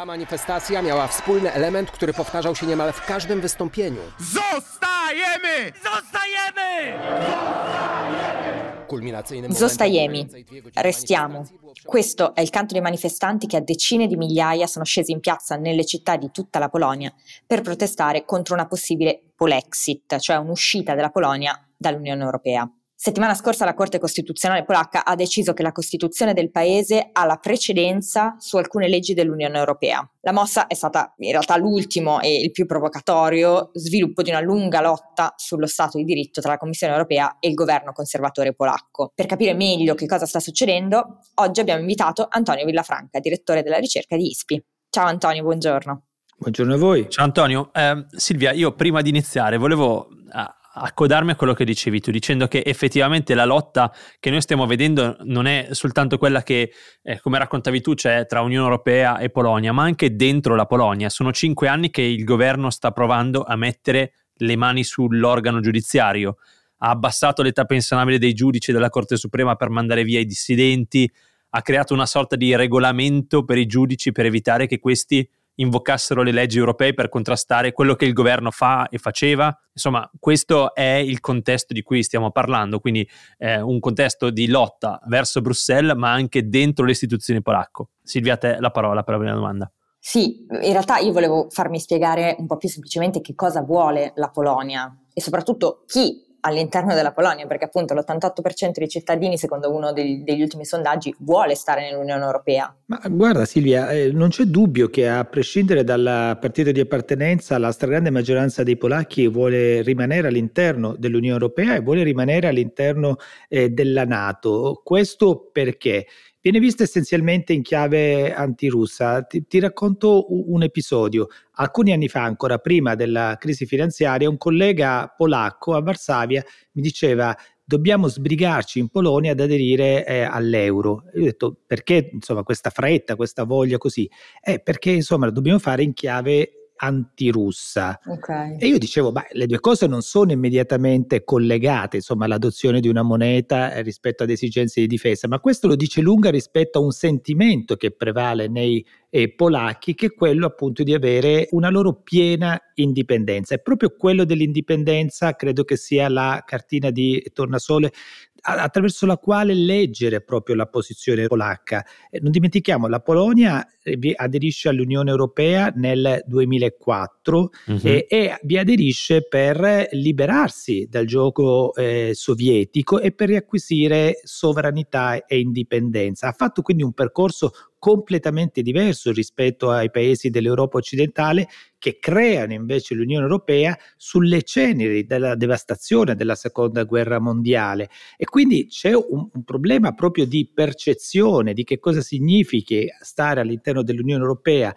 Ta manifestacja miała wspólny element, który powtarzał się niemal w każdym wystąpieniu. Zostajemy! Zostajemy! Zostajemy, restiamo. Questo è il canto dei manifestanti che a decine di migliaia sono scesi in piazza nelle città di tutta la Polonia per protestare contro una possibile Polexit, cioè un'uscita della Polonia dall'Unione Europea. Settimana scorsa la Corte Costituzionale polacca ha deciso che la Costituzione del paese ha la precedenza su alcune leggi dell'Unione Europea. La mossa è stata in realtà l'ultimo e il più provocatorio sviluppo di una lunga lotta sullo Stato di diritto tra la Commissione Europea e il governo conservatore polacco. Per capire meglio che cosa sta succedendo, oggi abbiamo invitato Antonio Villafranca, direttore della ricerca di ISPI. Ciao Antonio, buongiorno. Buongiorno a voi. Ciao Antonio. Eh, Silvia, io prima di iniziare volevo ah, accodarmi a quello che dicevi tu, dicendo che effettivamente la lotta che noi stiamo vedendo non è soltanto quella che, eh, come raccontavi tu, c'è tra Unione Europea e Polonia, ma anche dentro la Polonia. Sono cinque anni che il governo sta provando a mettere le mani sull'organo giudiziario. Ha abbassato l'età pensionabile dei giudici della Corte Suprema per mandare via i dissidenti, ha creato una sorta di regolamento per i giudici per evitare che questi invocassero le leggi europee per contrastare quello che il governo fa e faceva. Insomma, questo è il contesto di cui stiamo parlando, quindi eh, un contesto di lotta verso Bruxelles, ma anche dentro le istituzioni polacco. Silvia, a te la parola per la prima domanda. Sì, in realtà io volevo farmi spiegare un po' più semplicemente che cosa vuole la Polonia e soprattutto chi all'interno della Polonia, perché appunto l'88% dei cittadini, secondo uno degli, degli ultimi sondaggi, vuole stare nell'Unione Europea. Ma guarda Silvia, eh, non c'è dubbio che a prescindere dal partito di appartenenza, la stragrande maggioranza dei polacchi vuole rimanere all'interno dell'Unione Europea e vuole rimanere all'interno eh, della Nato. Questo perché? Viene vista essenzialmente in chiave antirussa. Ti, ti racconto un episodio. Alcuni anni fa, ancora prima della crisi finanziaria, un collega polacco a Varsavia mi diceva dobbiamo sbrigarci in Polonia ad aderire eh, all'euro. Io ho detto perché insomma questa fretta, questa voglia così? Eh, perché insomma dobbiamo fare in chiave antirussa. Okay. E io dicevo, beh, le due cose non sono immediatamente collegate, insomma, l'adozione di una moneta rispetto ad esigenze di difesa, ma questo lo dice lunga rispetto a un sentimento che prevale nei eh, polacchi, che è quello appunto di avere una loro piena indipendenza. E proprio quello dell'indipendenza credo che sia la cartina di tornasole attraverso la quale leggere proprio la posizione polacca. Non dimentichiamo, la Polonia eh, aderisce all'Unione Europea nel 2004 uh-huh. e, e, vi aderisce per liberarsi dal gioco eh, sovietico e per riacquisire sovranità e indipendenza. Ha fatto quindi un percorso completamente diverso rispetto ai paesi dell'Europa occidentale che creano invece l'Unione Europea sulle ceneri della devastazione della seconda guerra mondiale. E quindi c'è un, un problema proprio di percezione di che cosa significhi stare all'interno dell'Unione Europea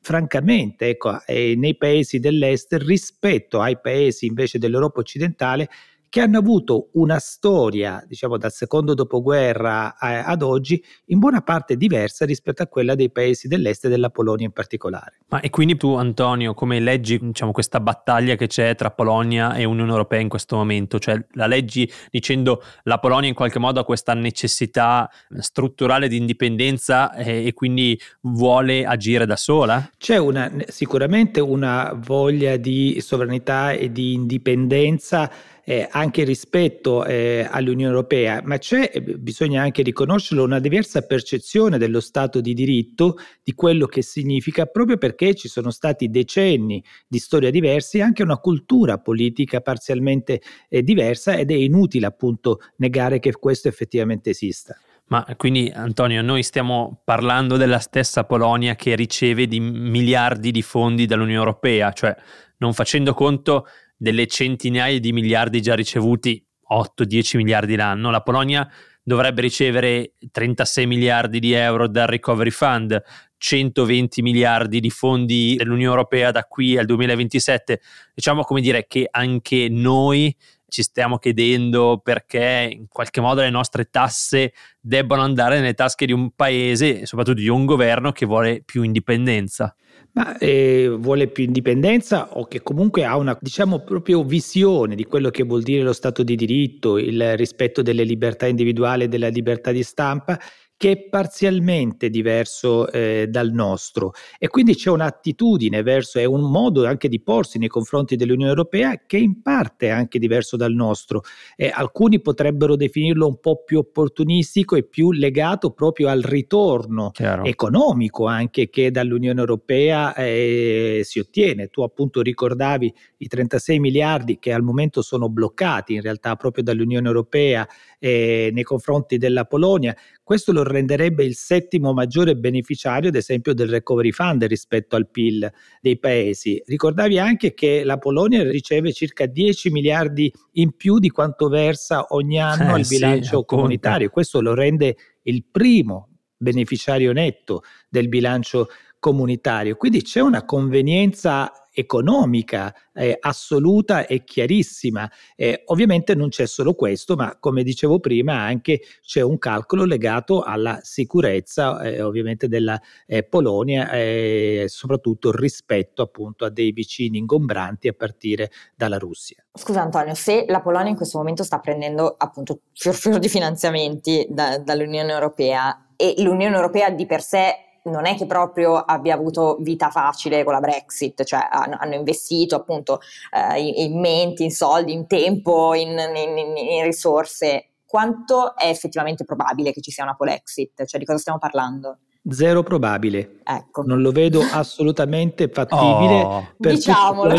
francamente ecco, eh, nei paesi dell'est rispetto ai paesi invece dell'Europa occidentale che hanno avuto una storia, diciamo dal secondo dopoguerra ad oggi, in buona parte diversa rispetto a quella dei paesi dell'est e della Polonia in particolare. Ma e quindi tu, Antonio, come leggi diciamo, questa battaglia che c'è tra Polonia e Unione Europea in questo momento? Cioè la leggi dicendo la Polonia in qualche modo ha questa necessità strutturale di indipendenza e, e quindi vuole agire da sola? C'è una, sicuramente una voglia di sovranità e di indipendenza eh, anche rispetto eh, all'Unione Europea, ma c'è, eh, bisogna anche riconoscerlo, una diversa percezione dello Stato di diritto, di quello che significa, proprio perché ci sono stati decenni di storia diversi e anche una cultura politica parzialmente eh, diversa ed è inutile appunto negare che questo effettivamente esista. Ma quindi Antonio, noi stiamo parlando della stessa Polonia che riceve di miliardi di fondi dall'Unione Europea, cioè non facendo conto delle centinaia di miliardi già ricevuti, 8-10 miliardi l'anno, la Polonia dovrebbe ricevere 36 miliardi di euro dal Recovery Fund, 120 miliardi di fondi dell'Unione Europea da qui al 2027. Diciamo come dire che anche noi ci stiamo chiedendo perché in qualche modo le nostre tasse debbano andare nelle tasche di un paese e soprattutto di un governo che vuole più indipendenza. Ma eh, vuole più indipendenza o che comunque ha una, diciamo, proprio visione di quello che vuol dire lo Stato di diritto, il rispetto delle libertà individuali e della libertà di stampa che è parzialmente diverso eh, dal nostro e quindi c'è un'attitudine verso, è un modo anche di porsi nei confronti dell'Unione Europea che in parte è anche diverso dal nostro. Eh, alcuni potrebbero definirlo un po' più opportunistico e più legato proprio al ritorno Chiaro. economico anche che dall'Unione Europea eh, si ottiene. Tu appunto ricordavi i 36 miliardi che al momento sono bloccati in realtà proprio dall'Unione Europea eh, nei confronti della Polonia. Questo lo renderebbe il settimo maggiore beneficiario, ad esempio, del recovery fund rispetto al PIL dei paesi. Ricordavi anche che la Polonia riceve circa 10 miliardi in più di quanto versa ogni anno eh, al bilancio sì, comunitario. Questo lo rende il primo beneficiario netto del bilancio comunitario. Quindi c'è una convenienza economica eh, assoluta e chiarissima. Eh, ovviamente non c'è solo questo, ma come dicevo prima anche c'è un calcolo legato alla sicurezza eh, ovviamente della eh, Polonia e soprattutto rispetto appunto a dei vicini ingombranti a partire dalla Russia. Scusa Antonio, se la Polonia in questo momento sta prendendo appunto fior fior di finanziamenti da, dall'Unione Europea e l'Unione Europea di per sé non è che proprio abbia avuto vita facile con la Brexit, cioè hanno, hanno investito appunto eh, in, in, menti, in soldi, in tempo, in, in, in, risorse. Quanto è effettivamente probabile che ci sia una Polexit? Cioè di cosa stiamo parlando? Zero probabile. Ecco. Non lo vedo assolutamente fattibile. Oh, diciamolo.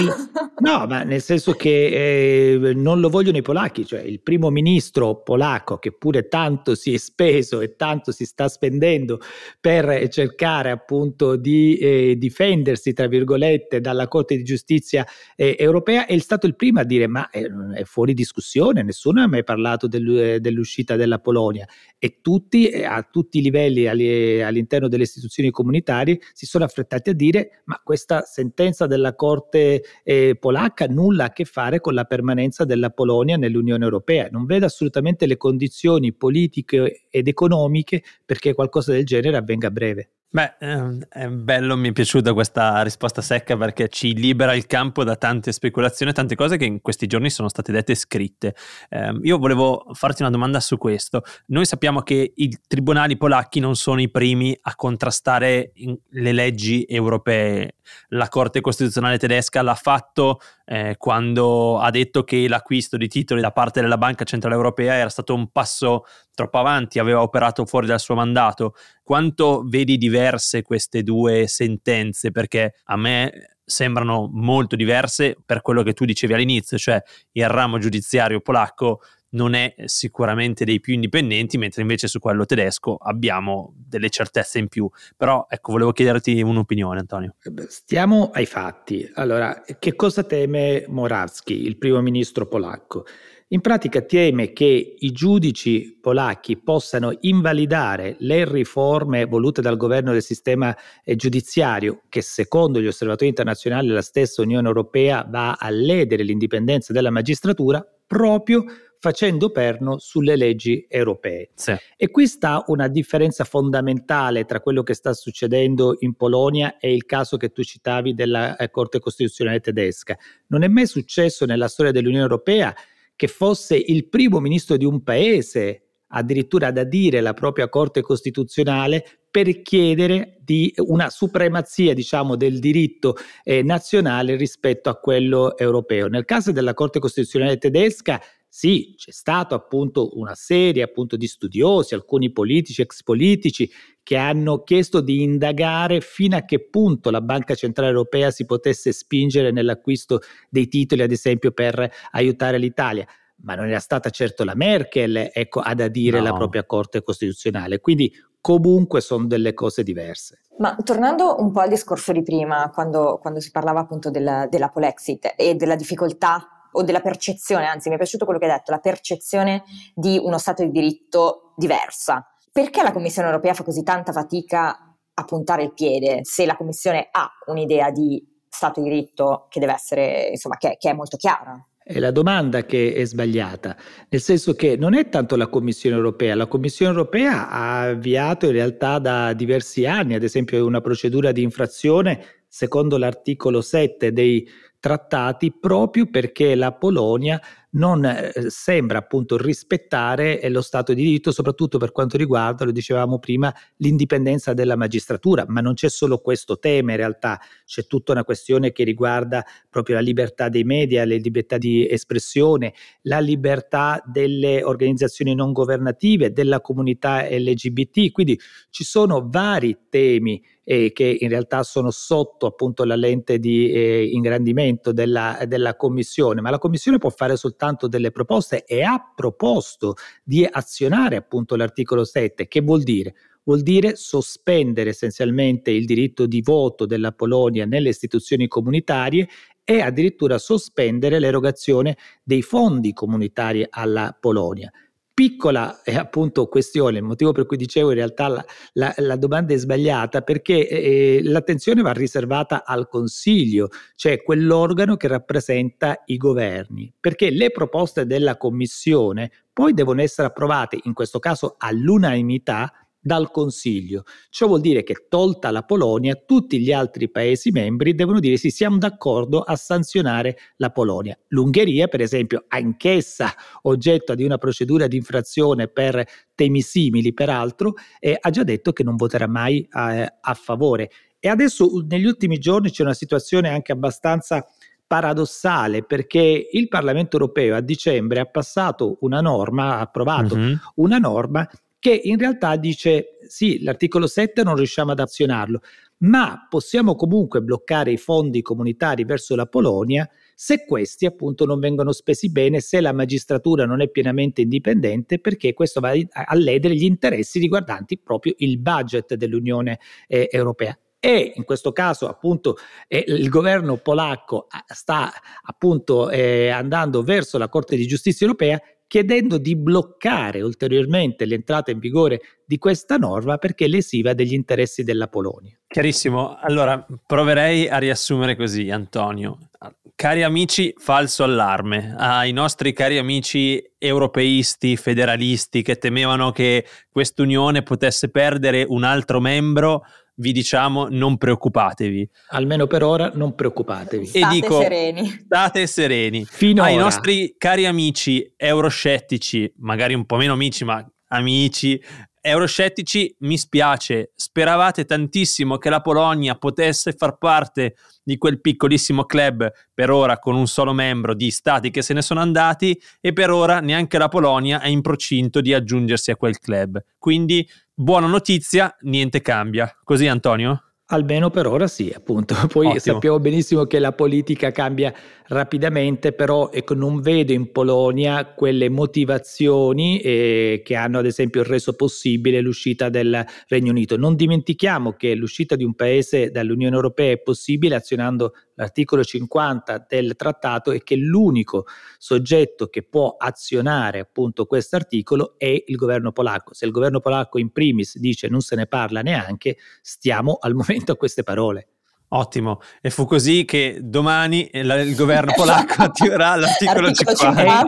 No, ma nel senso che eh, non lo vogliono i polacchi, cioè il primo ministro polacco che pure tanto si è speso e tanto si sta spendendo per cercare appunto di eh, difendersi, tra virgolette, dalla Corte di Giustizia eh, europea, è stato il primo a dire ma è, è fuori discussione, nessuno ha mai parlato del, dell'uscita della Polonia e tutti, eh, a tutti i livelli all'interno all'interno delle istituzioni comunitarie si sono affrettati a dire ma questa sentenza della Corte eh, polacca nulla a che fare con la permanenza della Polonia nell'Unione Europea, non vede assolutamente le condizioni politiche ed economiche perché qualcosa del genere avvenga a breve. Beh, ehm, è bello, mi è piaciuta questa risposta secca perché ci libera il campo da tante speculazioni, tante cose che in questi giorni sono state dette e scritte. Eh, io volevo farti una domanda su questo. Noi sappiamo che i tribunali polacchi non sono i primi a contrastare le leggi europee. La Corte Costituzionale tedesca l'ha fatto eh, quando ha detto che l'acquisto di titoli da parte della Banca Centrale Europea era stato un passo troppo avanti, aveva operato fuori dal suo mandato. Quanto vedi diverse queste due sentenze? Perché a me sembrano molto diverse per quello che tu dicevi all'inizio, cioè il ramo giudiziario polacco non è sicuramente dei più indipendenti, mentre invece su quello tedesco abbiamo delle certezze in più. Però ecco, volevo chiederti un'opinione, Antonio. Eh stiamo ai fatti. Allora, che cosa teme Morawski, il primo ministro polacco? In pratica teme che i giudici polacchi possano invalidare le riforme volute dal governo del sistema eh, giudiziario, che secondo gli osservatori internazionali la stessa Unione Europea va a ledere l'indipendenza della magistratura, proprio facendo perno sulle leggi europee. Sì. E qui sta una differenza fondamentale tra quello che sta succedendo in Polonia e il caso che tu citavi della eh, Corte Costituzionale tedesca. Non è mai successo nella storia dell'Unione Europea che fosse il primo ministro di un paese addirittura ad adire la propria Corte Costituzionale per chiedere di una supremazia diciamo, del diritto eh, nazionale rispetto a quello europeo. Nel caso della Corte Costituzionale tedesca sì, c'è stato appunto una serie appunto di studiosi, alcuni politici, ex politici, che hanno chiesto di indagare fino a che punto la Banca Centrale Europea si potesse spingere nell'acquisto dei titoli, ad esempio, per aiutare l'Italia. Ma non era stata certo la Merkel ecco, ad adire no. la propria Corte Costituzionale. Quindi comunque sono delle cose diverse. Ma tornando un po' al discorso di prima, quando, quando si parlava appunto della, della Polexit e della difficoltà o della percezione, anzi mi è piaciuto quello che hai detto, la percezione di uno Stato di diritto diversa. Perché la Commissione europea fa così tanta fatica a puntare il piede se la Commissione ha un'idea di Stato di diritto che deve essere, insomma, che, che è molto chiara? È la domanda che è sbagliata, nel senso che non è tanto la Commissione europea, la Commissione europea ha avviato in realtà da diversi anni, ad esempio una procedura di infrazione secondo l'articolo 7 dei trattati proprio perché la Polonia non eh, sembra appunto rispettare eh, lo Stato di diritto, soprattutto per quanto riguarda, lo dicevamo prima, l'indipendenza della magistratura, ma non c'è solo questo tema in realtà, c'è tutta una questione che riguarda proprio la libertà dei media, le libertà di espressione, la libertà delle organizzazioni non governative, della comunità LGBT, quindi ci sono vari temi eh, che in realtà sono sotto appunto la lente di eh, ingrandimento della, della Commissione, ma la Commissione può fare soltanto delle proposte e ha proposto di azionare appunto l'articolo 7, che vuol dire? vuol dire sospendere essenzialmente il diritto di voto della Polonia nelle istituzioni comunitarie e addirittura sospendere l'erogazione dei fondi comunitari alla Polonia. Piccola è appunto questione, il motivo per cui dicevo in realtà la, la, la domanda è sbagliata perché eh, l'attenzione va riservata al Consiglio, cioè quell'organo che rappresenta i governi, perché le proposte della Commissione poi devono essere approvate, in questo caso all'unanimità, dal Consiglio. Ciò vuol dire che tolta la Polonia, tutti gli altri Paesi membri devono dire sì, siamo d'accordo a sanzionare la Polonia. L'Ungheria, per esempio, anch'essa oggetto di una procedura di infrazione per temi simili, peraltro, eh, ha già detto che non voterà mai eh, a favore. E adesso negli ultimi giorni c'è una situazione anche abbastanza paradossale perché il Parlamento europeo a dicembre ha passato una norma, ha approvato mm-hmm. una norma che in realtà dice sì, l'articolo 7 non riusciamo ad azionarlo, ma possiamo comunque bloccare i fondi comunitari verso la Polonia se questi appunto non vengono spesi bene, se la magistratura non è pienamente indipendente, perché questo va a ledere gli interessi riguardanti proprio il budget dell'Unione eh, Europea. E in questo caso appunto eh, il governo polacco ah, sta appunto eh, andando verso la Corte di Giustizia europea chiedendo di bloccare ulteriormente l'entrata in vigore di questa norma perché lesiva degli interessi della Polonia. Chiarissimo, allora proverei a riassumere così Antonio. Cari amici, falso allarme ai nostri cari amici europeisti, federalisti che temevano che quest'unione potesse perdere un altro membro, vi diciamo non preoccupatevi. Almeno per ora non preoccupatevi. State e dico, sereni. State sereni. Finora. Ai nostri cari amici euroscettici, magari un po' meno amici, ma amici euroscettici, mi spiace, speravate tantissimo che la Polonia potesse far parte di quel piccolissimo club, per ora con un solo membro di stati che se ne sono andati e per ora neanche la Polonia è in procinto di aggiungersi a quel club. Quindi buona notizia, niente cambia. Così Antonio? Almeno per ora sì, appunto. Poi Ottimo. sappiamo benissimo che la politica cambia rapidamente, però ecco, non vedo in Polonia quelle motivazioni eh, che hanno ad esempio reso possibile l'uscita del Regno Unito. Non dimentichiamo che l'uscita di un paese dall'Unione Europea è possibile azionando l'articolo 50 del trattato e che l'unico soggetto che può azionare appunto questo articolo è il governo polacco. Se il governo polacco in primis dice non se ne parla neanche, stiamo al momento a queste parole. Ottimo, e fu così che domani il governo polacco attiverà l'articolo 50.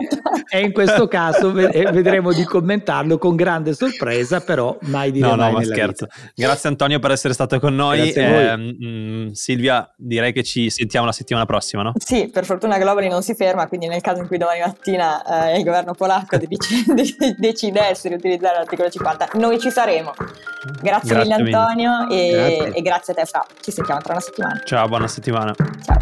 E in questo caso eh, vedremo di commentarlo con grande sorpresa, però mai dire no, mai No, ma scherzo. Vita. Grazie Antonio per essere stato con noi. Eh, mh, Silvia, direi che ci sentiamo la settimana prossima, no? Sì, per fortuna Globally non si ferma, quindi nel caso in cui domani mattina eh, il governo polacco decidesse di utilizzare l'articolo 50, noi ci saremo. Grazie, grazie mille Antonio e grazie. e grazie a te Fra. Ci sentiamo tra una settimana. Ciao, buona settimana. Ciao.